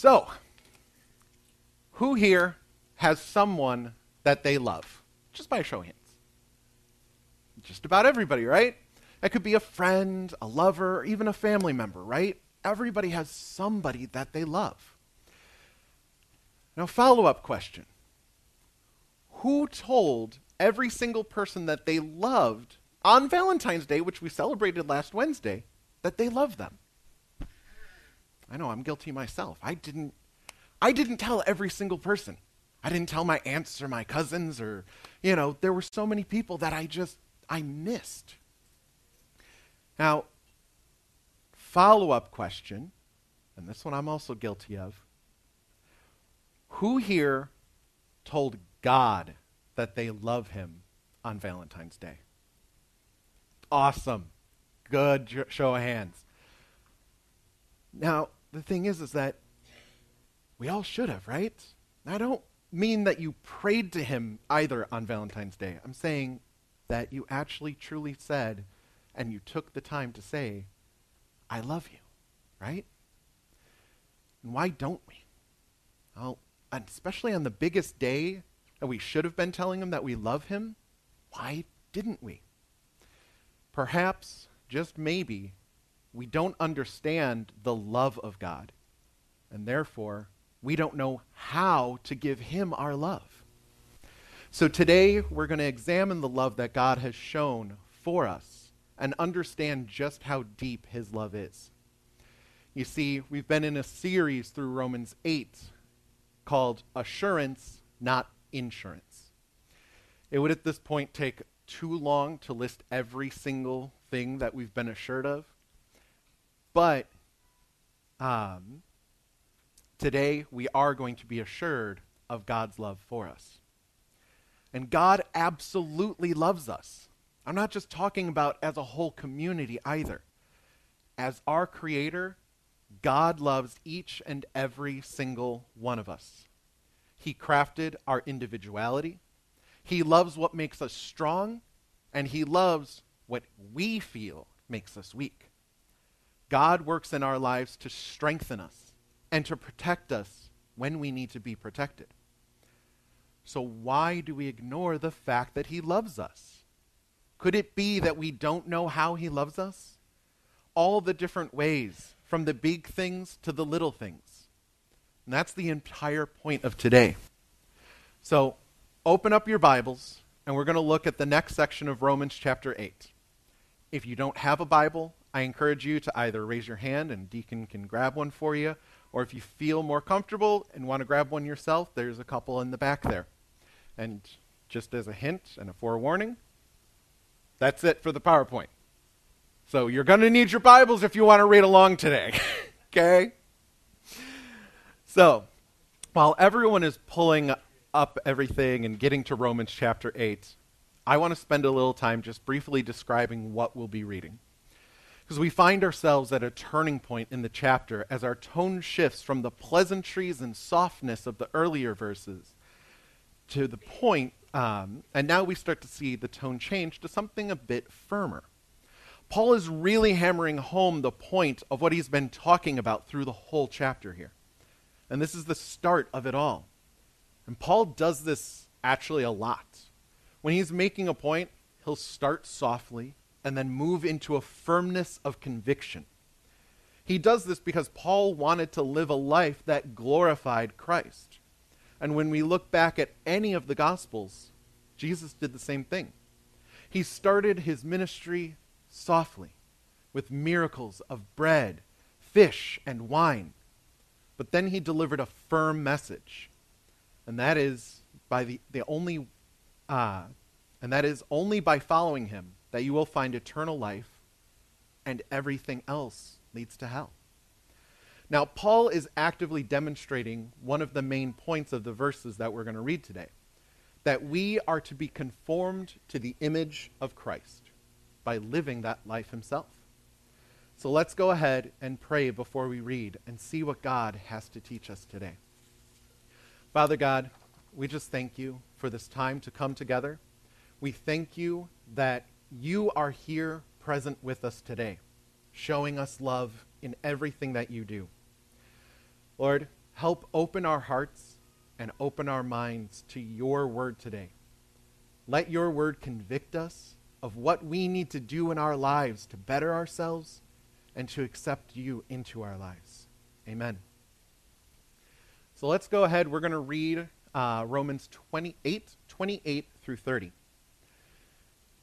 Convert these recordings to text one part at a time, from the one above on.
So, who here has someone that they love? Just by a show of hands. Just about everybody, right? That could be a friend, a lover, or even a family member, right? Everybody has somebody that they love. Now, follow up question Who told every single person that they loved on Valentine's Day, which we celebrated last Wednesday, that they love them? I know I'm guilty myself. I didn't I didn't tell every single person. I didn't tell my aunts or my cousins or you know, there were so many people that I just I missed. Now, follow up question, and this one I'm also guilty of. Who here told God that they love him on Valentine's Day? Awesome. Good show of hands. Now, the thing is, is that we all should have, right? I don't mean that you prayed to him either on Valentine's Day. I'm saying that you actually truly said and you took the time to say, I love you, right? And why don't we? Well, especially on the biggest day that we should have been telling him that we love him, why didn't we? Perhaps, just maybe, we don't understand the love of God, and therefore we don't know how to give him our love. So today we're going to examine the love that God has shown for us and understand just how deep his love is. You see, we've been in a series through Romans 8 called Assurance, Not Insurance. It would at this point take too long to list every single thing that we've been assured of. But um, today we are going to be assured of God's love for us. And God absolutely loves us. I'm not just talking about as a whole community either. As our Creator, God loves each and every single one of us. He crafted our individuality. He loves what makes us strong, and He loves what we feel makes us weak. God works in our lives to strengthen us and to protect us when we need to be protected. So, why do we ignore the fact that He loves us? Could it be that we don't know how He loves us? All the different ways, from the big things to the little things. And that's the entire point of today. So, open up your Bibles, and we're going to look at the next section of Romans chapter 8. If you don't have a Bible, I encourage you to either raise your hand and Deacon can grab one for you, or if you feel more comfortable and want to grab one yourself, there's a couple in the back there. And just as a hint and a forewarning, that's it for the PowerPoint. So you're going to need your Bibles if you want to read along today. okay? So, while everyone is pulling up everything and getting to Romans chapter 8, I want to spend a little time just briefly describing what we'll be reading. Because we find ourselves at a turning point in the chapter as our tone shifts from the pleasantries and softness of the earlier verses to the point, um, and now we start to see the tone change to something a bit firmer. Paul is really hammering home the point of what he's been talking about through the whole chapter here. And this is the start of it all. And Paul does this actually a lot. When he's making a point, he'll start softly and then move into a firmness of conviction. He does this because Paul wanted to live a life that glorified Christ. And when we look back at any of the Gospels, Jesus did the same thing. He started his ministry softly with miracles of bread, fish, and wine. But then he delivered a firm message. And that is by the, the only uh, and that is only by following him that you will find eternal life, and everything else leads to hell. Now, Paul is actively demonstrating one of the main points of the verses that we're going to read today that we are to be conformed to the image of Christ by living that life himself. So let's go ahead and pray before we read and see what God has to teach us today. Father God, we just thank you for this time to come together. We thank you that you are here present with us today, showing us love in everything that you do. Lord, help open our hearts and open our minds to your word today. Let your word convict us of what we need to do in our lives to better ourselves and to accept you into our lives. Amen. So let's go ahead. We're going to read uh, Romans 28 28 through 30.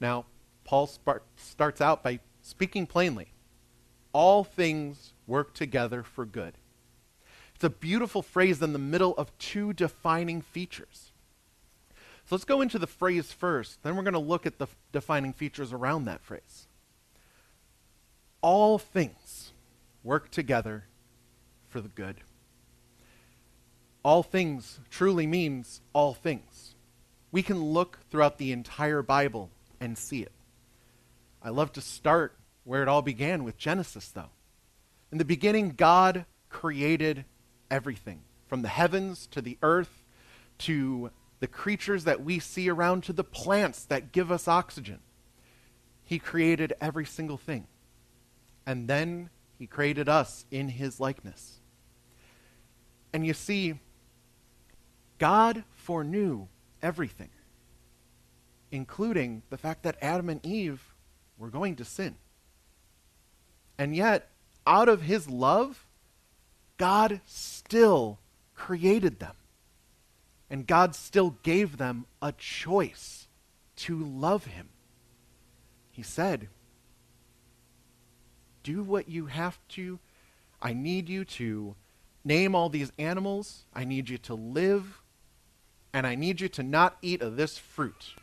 Now, Paul starts out by speaking plainly. All things work together for good. It's a beautiful phrase in the middle of two defining features. So let's go into the phrase first, then we're going to look at the f- defining features around that phrase. All things work together for the good. All things truly means all things. We can look throughout the entire Bible and see it. I love to start where it all began with Genesis, though. In the beginning, God created everything from the heavens to the earth to the creatures that we see around to the plants that give us oxygen. He created every single thing. And then he created us in his likeness. And you see, God foreknew everything including the fact that Adam and Eve were going to sin. And yet, out of his love, God still created them. And God still gave them a choice to love him. He said, Do what you have to. I need you to name all these animals. I need you to live. And I need you to not eat of this fruit.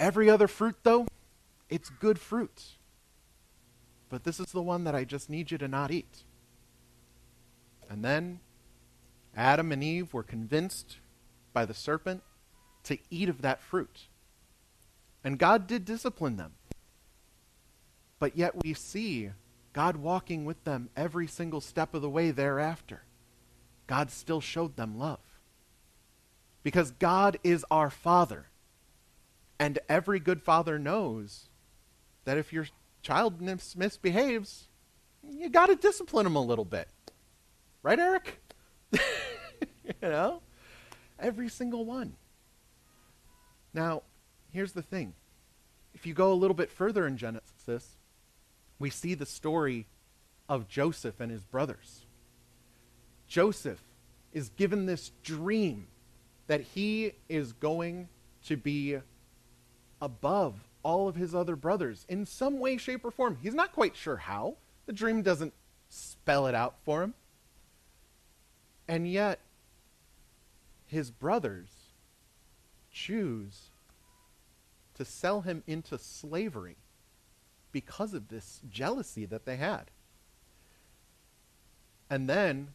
Every other fruit, though, it's good fruit. But this is the one that I just need you to not eat. And then Adam and Eve were convinced by the serpent to eat of that fruit. And God did discipline them. But yet we see God walking with them every single step of the way thereafter. God still showed them love. Because God is our Father. And every good father knows that if your child mis- misbehaves, you got to discipline him a little bit. Right, Eric? you know? Every single one. Now, here's the thing. If you go a little bit further in Genesis, we see the story of Joseph and his brothers. Joseph is given this dream that he is going to be above all of his other brothers in some way, shape, or form. He's not quite sure how. The dream doesn't spell it out for him. And yet, his brothers choose to sell him into slavery because of this jealousy that they had. And then,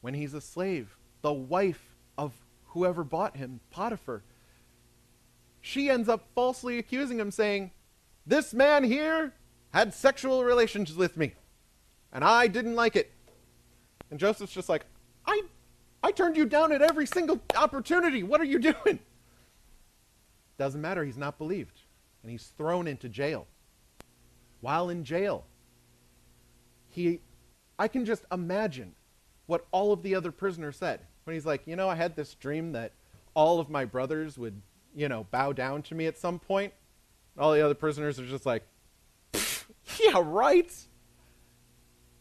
when he's a slave, the wife of whoever bought him, Potiphar, she ends up falsely accusing him, saying, This man here had sexual relations with me, and I didn't like it. And Joseph's just like, I, I turned you down at every single opportunity. What are you doing? Doesn't matter. He's not believed. And he's thrown into jail. While in jail, he, I can just imagine what all of the other prisoners said when he's like, you know, I had this dream that all of my brothers would you know, bow down to me at some point. All the other prisoners are just like, yeah, right.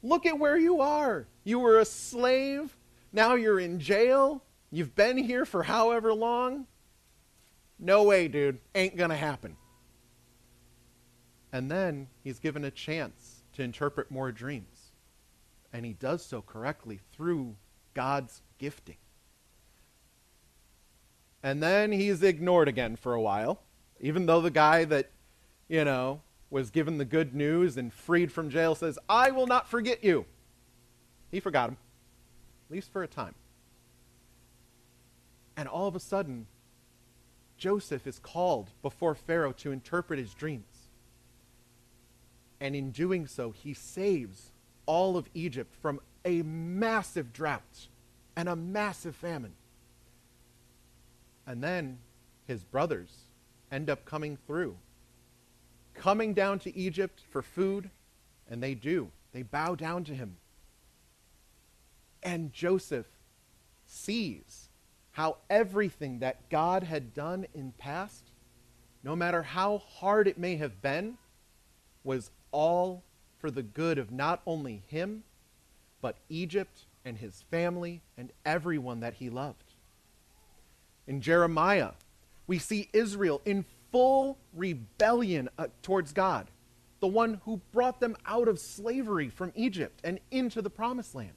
Look at where you are. You were a slave. Now you're in jail. You've been here for however long. No way, dude. Ain't to happen. And then he's given a chance to interpret more dreams. And he does so correctly through God's gifting. And then he's ignored again for a while, even though the guy that, you know, was given the good news and freed from jail says, I will not forget you. He forgot him, at least for a time. And all of a sudden, Joseph is called before Pharaoh to interpret his dreams. And in doing so, he saves all of Egypt from a massive drought and a massive famine. And then his brothers end up coming through, coming down to Egypt for food, and they do. They bow down to him. And Joseph sees how everything that God had done in past, no matter how hard it may have been, was all for the good of not only him, but Egypt and his family and everyone that he loved. In Jeremiah, we see Israel in full rebellion uh, towards God, the one who brought them out of slavery from Egypt and into the promised land.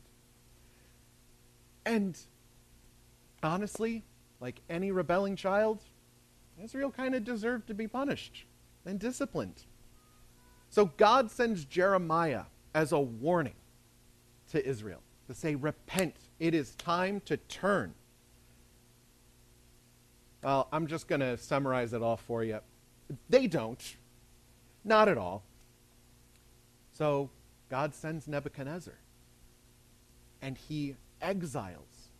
And honestly, like any rebelling child, Israel kind of deserved to be punished and disciplined. So God sends Jeremiah as a warning to Israel to say, Repent. It is time to turn. Well, I'm just going to summarize it all for you. They don't. Not at all. So God sends Nebuchadnezzar, and he exiles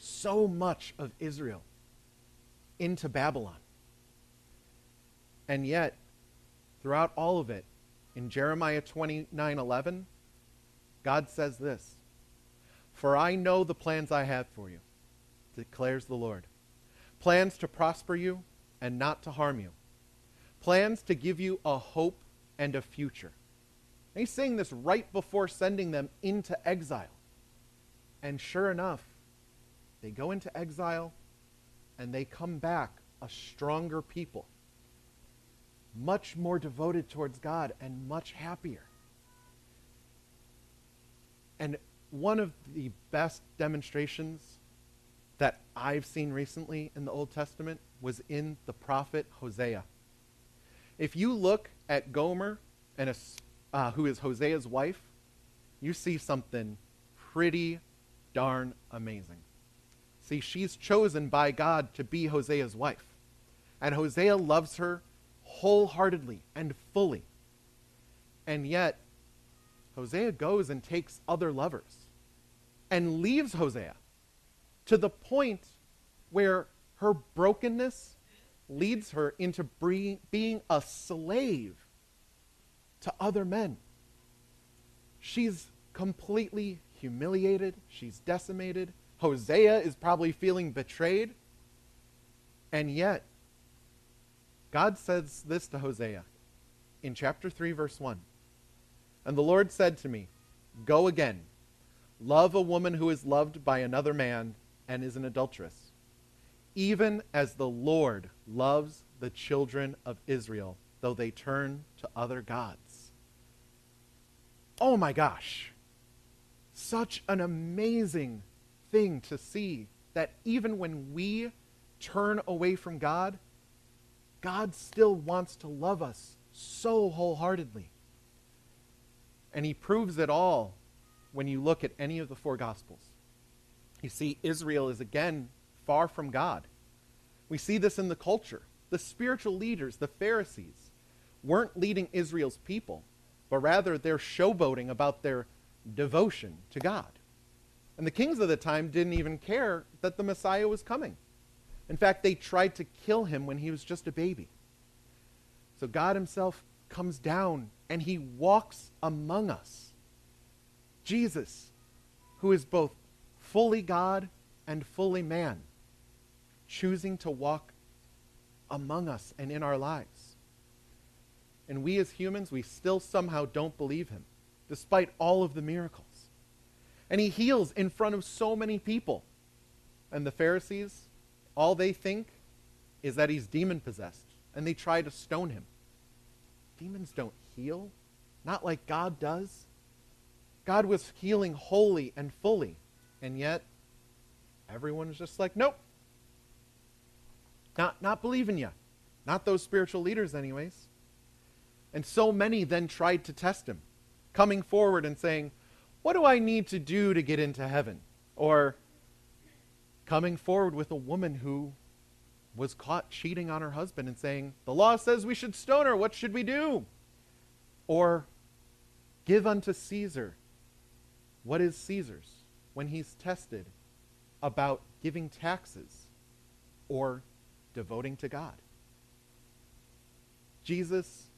so much of Israel into Babylon. And yet, throughout all of it, in Jeremiah 29 11, God says this For I know the plans I have for you, declares the Lord plans to prosper you and not to harm you, plans to give you a hope and a future. And he's saying this right before sending them into exile. And sure enough, they go into exile and they come back a stronger people much more devoted towards God and much happier. And one of the best demonstrations that I've seen recently in the Old Testament was in the prophet Hosea. If you look at Gomer, and uh, who is Hosea's wife, you see something pretty darn amazing. See, she's chosen by God to be Hosea's wife. And Hosea loves her wholeheartedly and fully. And yet, Hosea goes and takes other lovers and leaves Hosea to the point where her brokenness leads her into being a slave to other men. She's completely humiliated, she's decimated. Hosea is probably feeling betrayed. And yet, God says this to Hosea in chapter 3, verse 1. And the Lord said to me, Go again, love a woman who is loved by another man and is an adulteress, even as the Lord loves the children of Israel, though they turn to other gods. Oh my gosh. Such an amazing thing to see that even when we turn away from God, God still wants to love us so wholeheartedly. And he proves it all when you look at any of the four Gospels. You see, Israel is again far from God. We see this in the culture. The spiritual leaders, the Pharisees, weren't leading Israel's people, but rather they're showboating about their devotion to God. And the kings of the time didn't even care that the Messiah was coming. In fact, they tried to kill him when he was just a baby. So God himself comes down and he walks among us. Jesus, who is both fully God and fully man, choosing to walk among us and in our lives. And we as humans, we still somehow don't believe him, despite all of the miracles. And he heals in front of so many people. And the Pharisees, all they think is that he's demon possessed, and they try to stone him. Demons don't heal, not like God does. God was healing wholly and fully, and yet everyone's just like, nope. Not, not believing you. Not those spiritual leaders, anyways. And so many then tried to test him, coming forward and saying, what do I need to do to get into heaven? Or coming forward with a woman who was caught cheating on her husband and saying, The law says we should stone her. What should we do? Or give unto Caesar what is Caesar's when he's tested about giving taxes or devoting to God. Jesus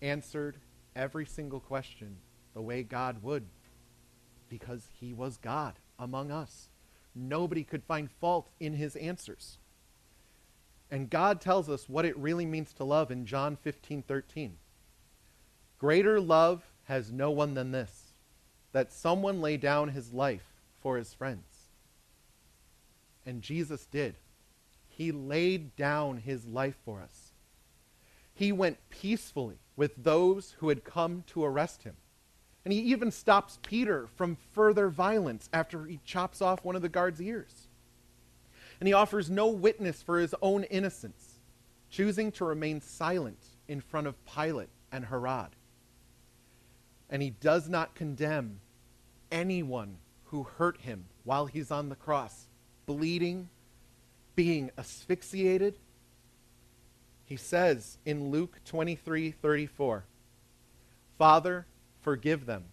answered every single question the way God would because he was God among us. Nobody could find fault in his answers. And God tells us what it really means to love in John 15 13. Greater love has no one than this, that someone lay down his life for his friends. And Jesus did. He laid down his life for us. He went peacefully with those who had come to arrest him. And he even stops Peter from further violence after he chops off one of the guard's ears. And he offers no witness for his own innocence, choosing to remain silent in front of Pilate and Herod. And he does not condemn anyone who hurt him while he's on the cross, bleeding, being asphyxiated. He says in Luke 23 34, Father, forgive them,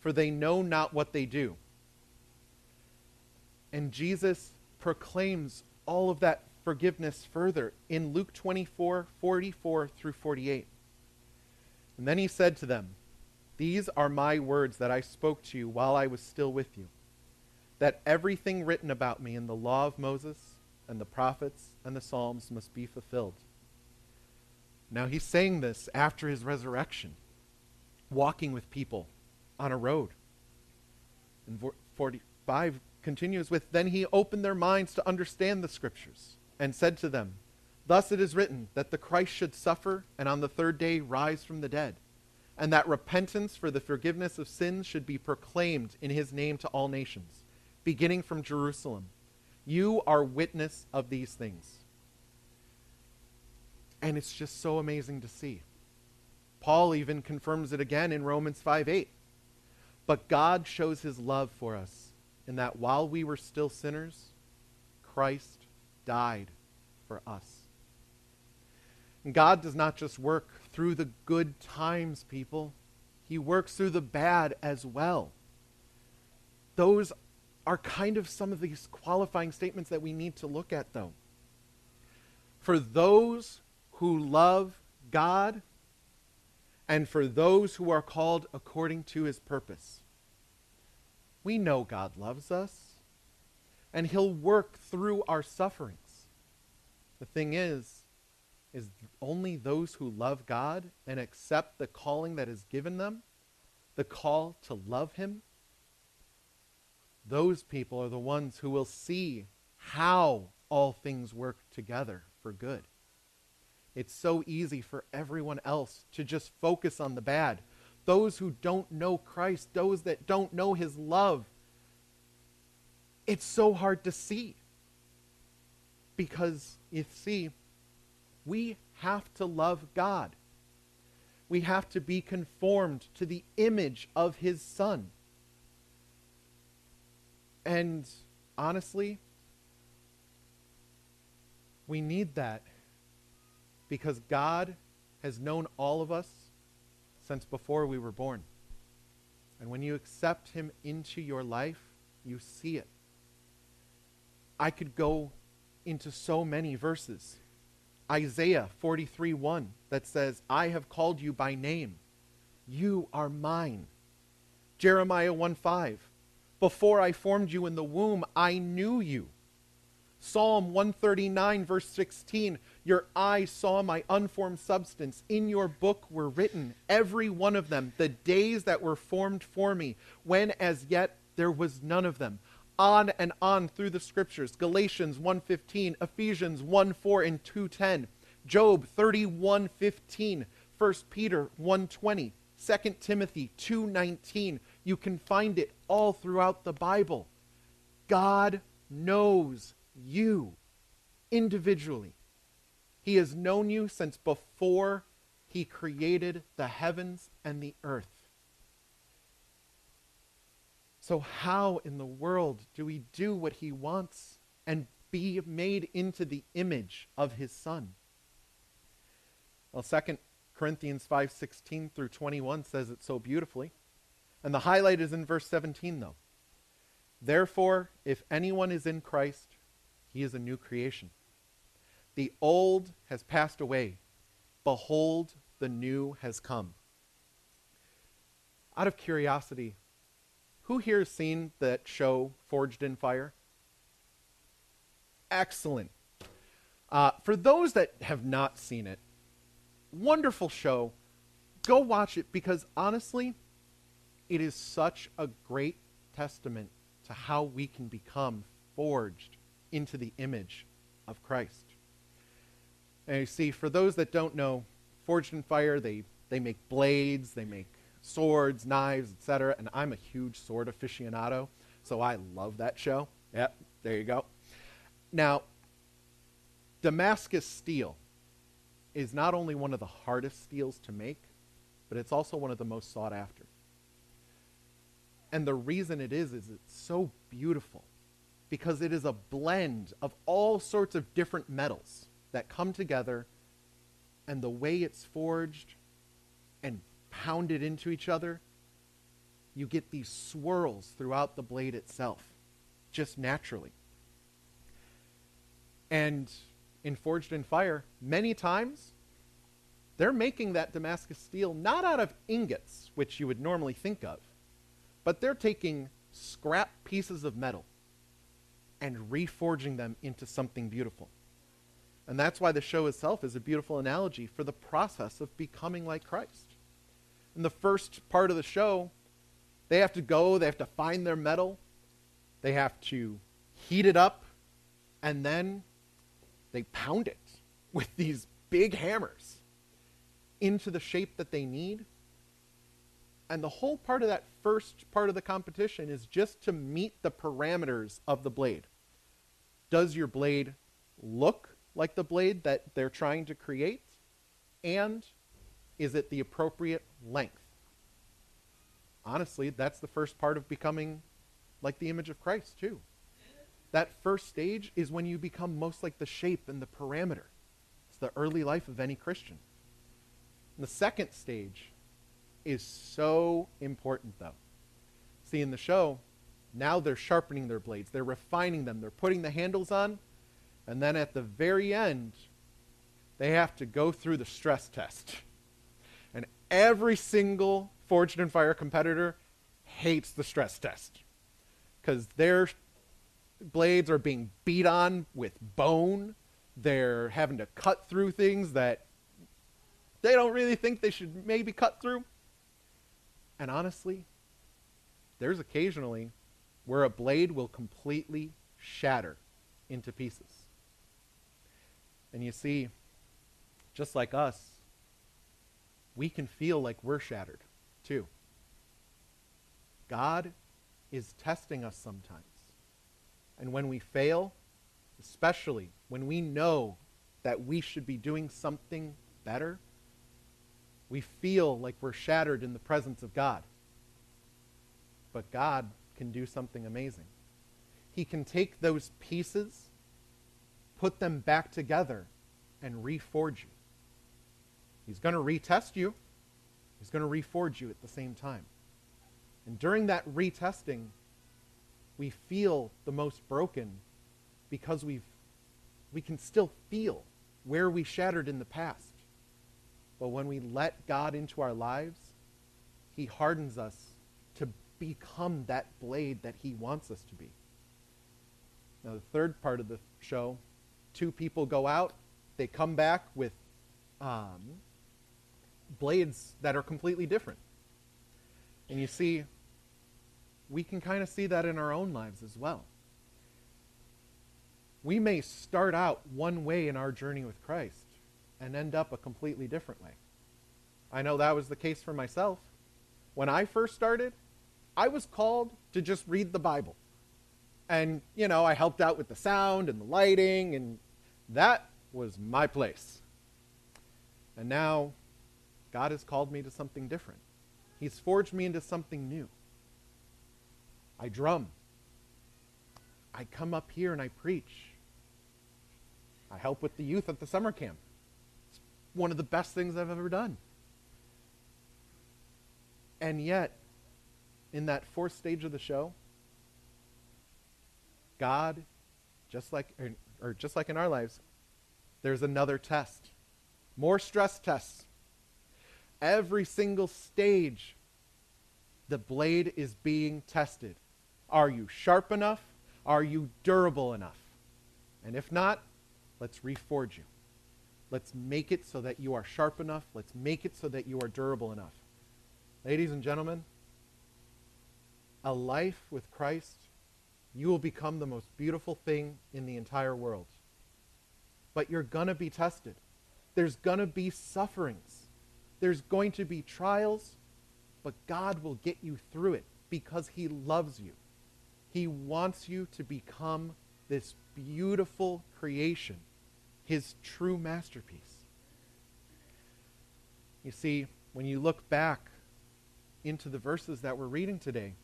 for they know not what they do. And Jesus proclaims all of that forgiveness further in Luke 24 44 through 48. And then he said to them, These are my words that I spoke to you while I was still with you, that everything written about me in the law of Moses and the prophets and the Psalms must be fulfilled. Now he's saying this after his resurrection, walking with people on a road. And 45 continues with Then he opened their minds to understand the scriptures and said to them, Thus it is written that the Christ should suffer and on the third day rise from the dead, and that repentance for the forgiveness of sins should be proclaimed in his name to all nations, beginning from Jerusalem. You are witness of these things. And it's just so amazing to see. Paul even confirms it again in Romans 5 8. But God shows his love for us in that while we were still sinners, Christ died for us. And God does not just work through the good times, people, He works through the bad as well. Those are kind of some of these qualifying statements that we need to look at, though. For those who love God and for those who are called according to his purpose. We know God loves us, and he'll work through our sufferings. The thing is, is only those who love God and accept the calling that is given them, the call to love him, those people are the ones who will see how all things work together for good. It's so easy for everyone else to just focus on the bad. Those who don't know Christ, those that don't know his love, it's so hard to see. Because, you see, we have to love God. We have to be conformed to the image of his Son. And honestly, we need that because God has known all of us since before we were born. And when you accept Him into your life, you see it. I could go into so many verses. Isaiah 43 1 that says, I have called you by name. You are mine. Jeremiah 1 5 before I formed you in the womb, I knew you. Psalm 139, verse 16 Your eyes saw my unformed substance. In your book were written, every one of them, the days that were formed for me, when as yet there was none of them. On and on through the scriptures Galatians 1:15, Ephesians 1:4 and 2:10, Job 31:15, 1 Peter 1:20, 2 Timothy 2:19. You can find it all throughout the Bible. God knows you individually. He has known you since before he created the heavens and the earth. So, how in the world do we do what he wants and be made into the image of his son? Well, 2 Corinthians 5:16 through 21 says it so beautifully. And the highlight is in verse 17 though. Therefore, if anyone is in Christ, he is a new creation. The old has passed away. Behold, the new has come. Out of curiosity, who here has seen that show, Forged in Fire? Excellent. Uh, for those that have not seen it, wonderful show. Go watch it because honestly, it is such a great testament to how we can become forged into the image of Christ. And you see, for those that don't know, Forged in Fire, they, they make blades, they make swords, knives, etc. And I'm a huge sword aficionado, so I love that show. Yep, there you go. Now, Damascus steel is not only one of the hardest steels to make, but it's also one of the most sought after. And the reason it is, is it's so beautiful because it is a blend of all sorts of different metals that come together, and the way it's forged and pounded into each other, you get these swirls throughout the blade itself, just naturally. And in Forged in Fire, many times they're making that Damascus steel not out of ingots, which you would normally think of, but they're taking scrap pieces of metal and reforging them into something beautiful. And that's why the show itself is a beautiful analogy for the process of becoming like Christ. In the first part of the show, they have to go, they have to find their metal, they have to heat it up, and then they pound it with these big hammers into the shape that they need. And the whole part of that first part of the competition is just to meet the parameters of the blade. Does your blade look like the blade that they're trying to create? And is it the appropriate length? Honestly, that's the first part of becoming like the image of Christ, too. That first stage is when you become most like the shape and the parameter. It's the early life of any Christian. And the second stage is so important, though. See, in the show, now they're sharpening their blades, they're refining them, they're putting the handles on, and then at the very end, they have to go through the stress test. And every single Forged in Fire competitor hates the stress test because their blades are being beat on with bone. They're having to cut through things that they don't really think they should maybe cut through. And honestly, there's occasionally where a blade will completely shatter into pieces. And you see, just like us, we can feel like we're shattered too. God is testing us sometimes. And when we fail, especially when we know that we should be doing something better, we feel like we're shattered in the presence of God. But God can do something amazing. He can take those pieces, put them back together, and reforge you. He's going to retest you. He's going to reforge you at the same time. And during that retesting, we feel the most broken because we've we can still feel where we shattered in the past. But when we let God into our lives, he hardens us to become that blade that he wants us to be. Now, the third part of the show, two people go out, they come back with um, blades that are completely different. And you see, we can kind of see that in our own lives as well. We may start out one way in our journey with Christ and end up a completely different way. I know that was the case for myself. When I first started, I was called to just read the Bible. And, you know, I helped out with the sound and the lighting, and that was my place. And now, God has called me to something different. He's forged me into something new. I drum. I come up here and I preach. I help with the youth at the summer camp. One of the best things I've ever done. And yet, in that fourth stage of the show, God, just like or, or just like in our lives, there's another test. More stress tests. Every single stage, the blade is being tested. Are you sharp enough? Are you durable enough? And if not, let's reforge you. Let's make it so that you are sharp enough. Let's make it so that you are durable enough. Ladies and gentlemen, a life with Christ, you will become the most beautiful thing in the entire world. But you're going to be tested. There's going to be sufferings. There's going to be trials, but God will get you through it because He loves you. He wants you to become this beautiful creation, His true masterpiece. You see, when you look back into the verses that we're reading today,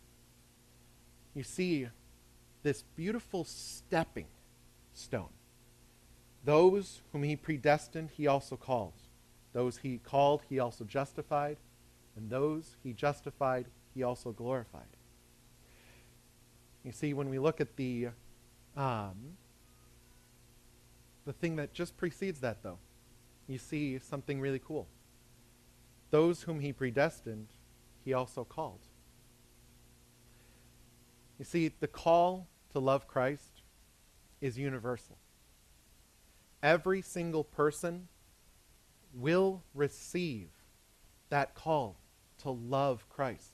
you see this beautiful stepping stone. Those whom he predestined, he also called. Those he called, he also justified. And those he justified, he also glorified. You see, when we look at the um, the thing that just precedes that, though, you see something really cool. Those whom he predestined, he also called. You see, the call to love Christ is universal. Every single person will receive that call to love Christ.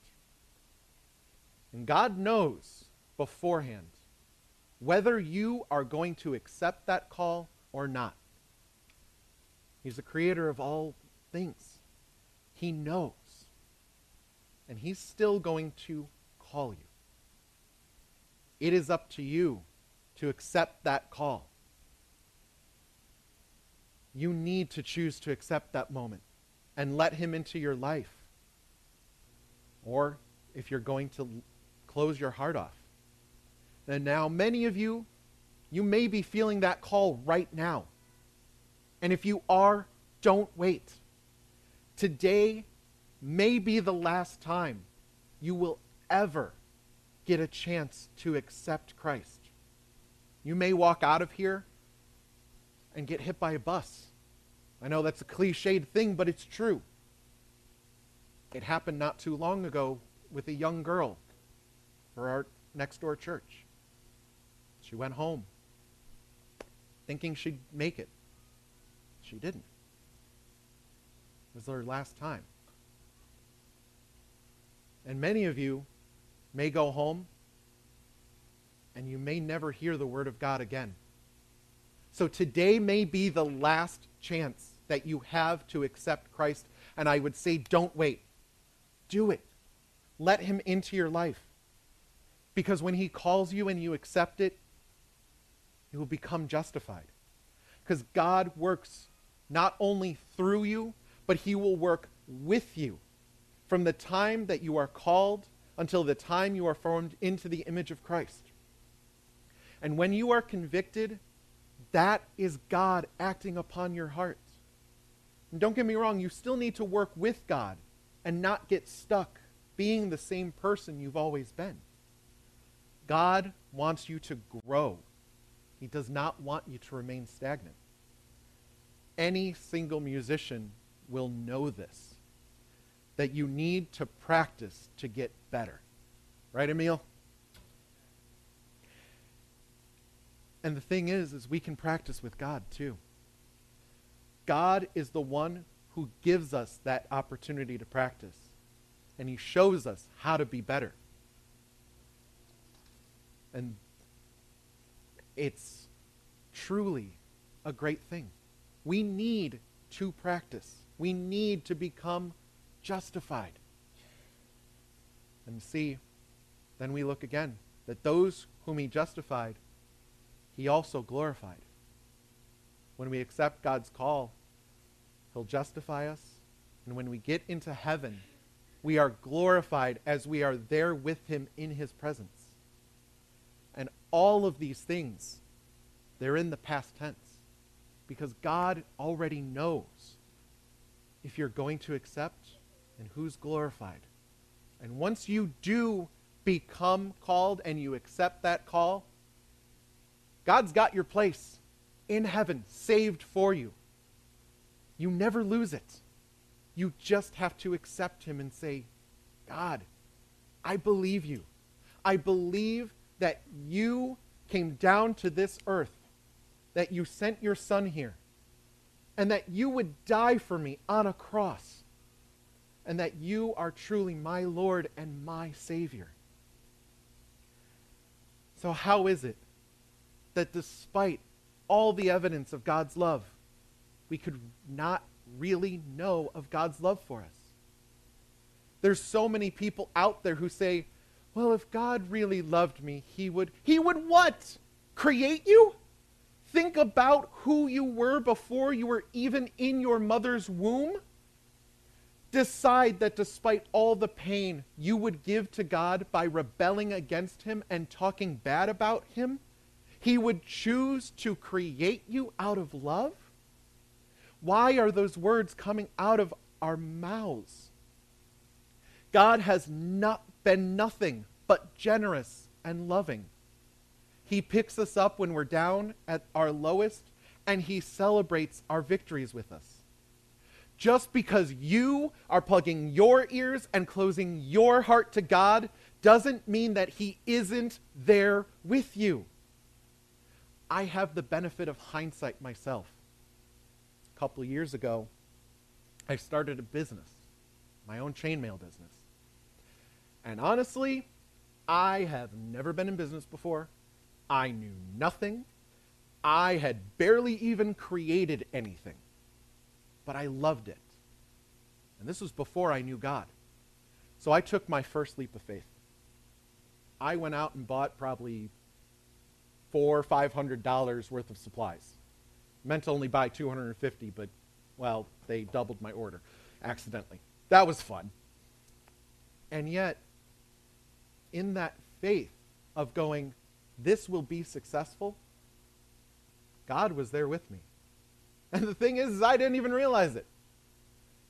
And God knows beforehand whether you are going to accept that call or not. He's the creator of all things. He knows. And He's still going to call you. It is up to you to accept that call. You need to choose to accept that moment and let Him into your life. Or if you're going to close your heart off. And now, many of you, you may be feeling that call right now. And if you are, don't wait. Today may be the last time you will ever get a chance to accept Christ. You may walk out of here and get hit by a bus. I know that's a cliched thing, but it's true. It happened not too long ago with a young girl for our next door church. She went home thinking she'd make it. She didn't. It was her last time. And many of you may go home and you may never hear the word of God again. So today may be the last chance that you have to accept Christ. And I would say, don't wait. Do it. Let him into your life. Because when he calls you and you accept it, you will become justified. Because God works not only through you, but he will work with you from the time that you are called until the time you are formed into the image of Christ. And when you are convicted, that is God acting upon your heart. And don't get me wrong, you still need to work with God and not get stuck being the same person you've always been. God wants you to grow. He does not want you to remain stagnant. Any single musician will know this that you need to practice to get better. Right, Emil? And the thing is, is we can practice with God too. God is the one who gives us that opportunity to practice. And he shows us how to be better. And it's truly a great thing. We need to practice. We need to become justified. And see, then we look again that those whom he justified, he also glorified. When we accept God's call, he'll justify us. And when we get into heaven, we are glorified as we are there with him in his presence. All of these things, they're in the past tense because God already knows if you're going to accept and who's glorified. And once you do become called and you accept that call, God's got your place in heaven, saved for you. You never lose it. You just have to accept Him and say, God, I believe you. I believe that you came down to this earth, that you sent your Son here, and that you would die for me on a cross, and that you are truly my Lord and my Savior. So, how is it that despite all the evidence of God's love, we could not really know of God's love for us? There's so many people out there who say, well, if God really loved me, he would he would what? Create you? Think about who you were before you were even in your mother's womb. Decide that despite all the pain you would give to God by rebelling against him and talking bad about him, he would choose to create you out of love? Why are those words coming out of our mouths? God has not been nothing but generous and loving. He picks us up when we're down at our lowest, and He celebrates our victories with us. Just because you are plugging your ears and closing your heart to God doesn't mean that He isn't there with you. I have the benefit of hindsight myself. A couple years ago, I started a business, my own chainmail business. And honestly, I have never been in business before. I knew nothing. I had barely even created anything. But I loved it. And this was before I knew God. So I took my first leap of faith. I went out and bought probably four five hundred dollars worth of supplies. Meant to only buy 250, but well, they doubled my order accidentally. That was fun. And yet, in that faith of going, this will be successful, God was there with me. And the thing is, is I didn't even realize it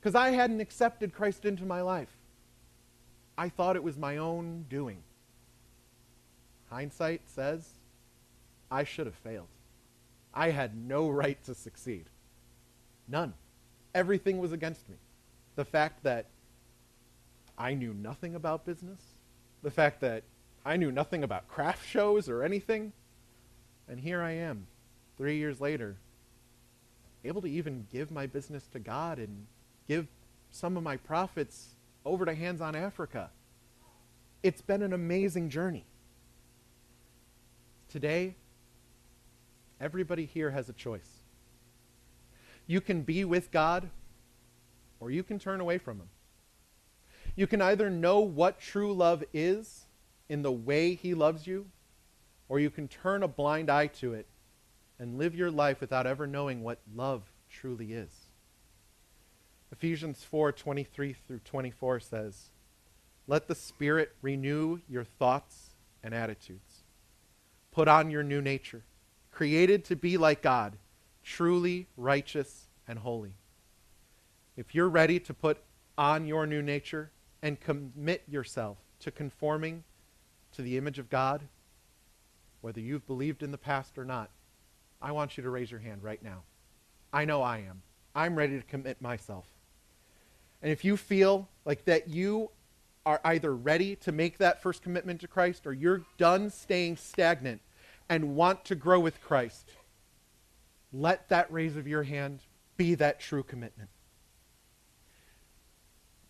because I hadn't accepted Christ into my life. I thought it was my own doing. Hindsight says I should have failed. I had no right to succeed. None. Everything was against me. The fact that I knew nothing about business, the fact that I knew nothing about craft shows or anything. And here I am, three years later, able to even give my business to God and give some of my profits over to Hands on Africa. It's been an amazing journey. Today, everybody here has a choice. You can be with God, or you can turn away from Him. You can either know what true love is in the way He loves you, or you can turn a blind eye to it and live your life without ever knowing what love truly is. Ephesians 4:23 through 24 says, Let the Spirit renew your thoughts and attitudes. Put on your new nature, created to be like God, truly righteous and holy. If you're ready to put on your new nature, and commit yourself to conforming to the image of God, whether you've believed in the past or not, I want you to raise your hand right now. I know I am. I'm ready to commit myself. And if you feel like that you are either ready to make that first commitment to Christ or you're done staying stagnant and want to grow with Christ, let that raise of your hand be that true commitment.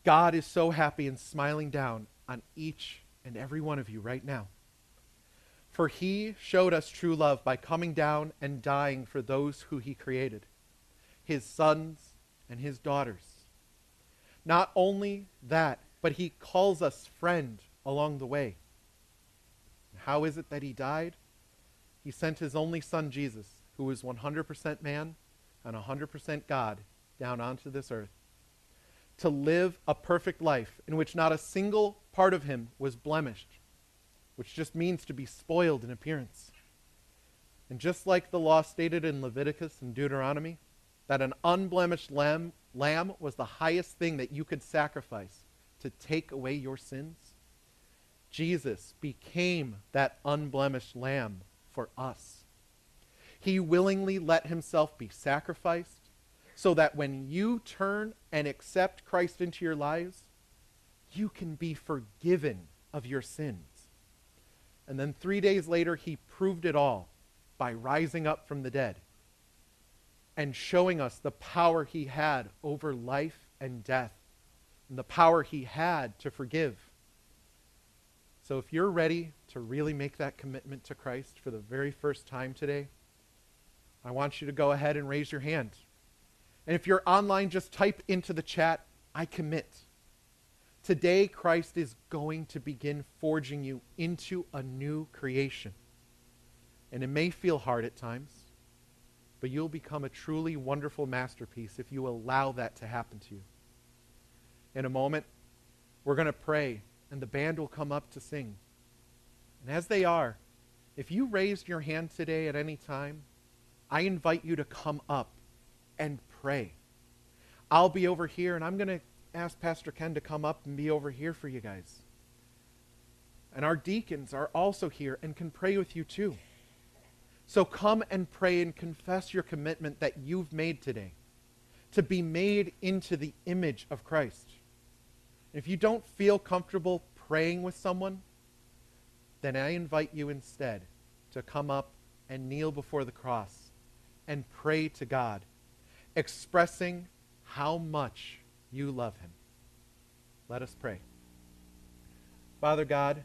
God is so happy and smiling down on each and every one of you right now. For he showed us true love by coming down and dying for those who he created, his sons and his daughters. Not only that, but he calls us friend along the way. How is it that he died? He sent his only son, Jesus, who was 100% man and 100% God, down onto this earth to live a perfect life in which not a single part of him was blemished, which just means to be spoiled in appearance. And just like the law stated in Leviticus and Deuteronomy, that an unblemished lamb, lamb was the highest thing that you could sacrifice to take away your sins, Jesus became that unblemished lamb for us. He willingly let himself be sacrificed so that when you turn and accept Christ into your lives, you can be forgiven of your sins. And then three days later, he proved it all by rising up from the dead and showing us the power he had over life and death and the power he had to forgive. So if you're ready to really make that commitment to Christ for the very first time today, I want you to go ahead and raise your hand. And if you're online, just type into the chat, I commit. Today, Christ is going to begin forging you into a new creation. And it may feel hard at times, but you'll become a truly wonderful masterpiece if you allow that to happen to you. In a moment, we're going to pray, and the band will come up to sing. And as they are, if you raised your hand today at any time, I invite you to come up and pray. I'll be over here, and I'm going to ask Pastor Ken to come up and be over here for you guys. And our deacons are also here and can pray with you too. So come and pray and confess your commitment that you've made today to be made into the image of Christ. If you don't feel comfortable praying with someone, then I invite you instead to come up and kneel before the cross and pray to God, expressing how much you love him. Let us pray. Father God,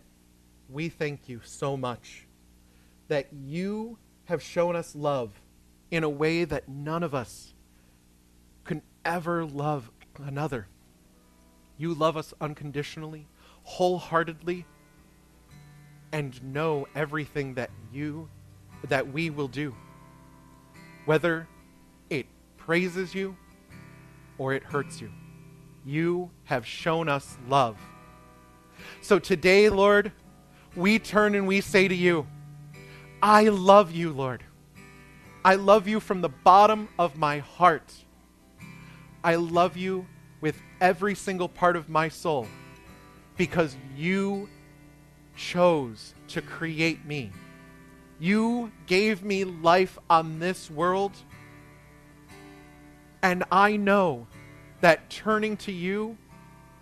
we thank you so much that you have shown us love in a way that none of us can ever love another. You love us unconditionally, wholeheartedly, and know everything that you that we will do. Whether praises you or it hurts you you have shown us love. So today, Lord, we turn and we say to you, I love you, Lord. I love you from the bottom of my heart. I love you with every single part of my soul because you chose to create me. You gave me life on this world, and I know that turning to you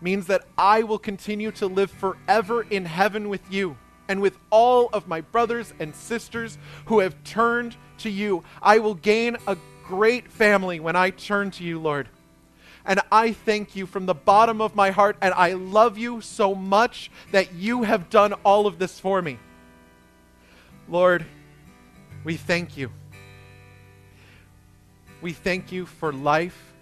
means that I will continue to live forever in heaven with you and with all of my brothers and sisters who have turned to you. I will gain a great family when I turn to you, Lord. And I thank you from the bottom of my heart, and I love you so much that you have done all of this for me. Lord, we thank you. We thank you for life.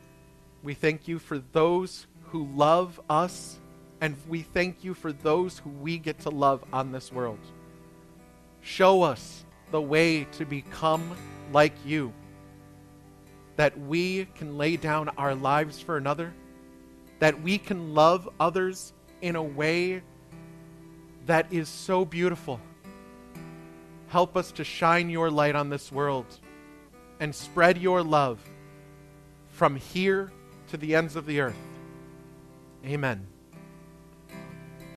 We thank you for those who love us, and we thank you for those who we get to love on this world. Show us the way to become like you, that we can lay down our lives for another, that we can love others in a way that is so beautiful. Help us to shine your light on this world and spread your love from here to the ends of the earth. Amen.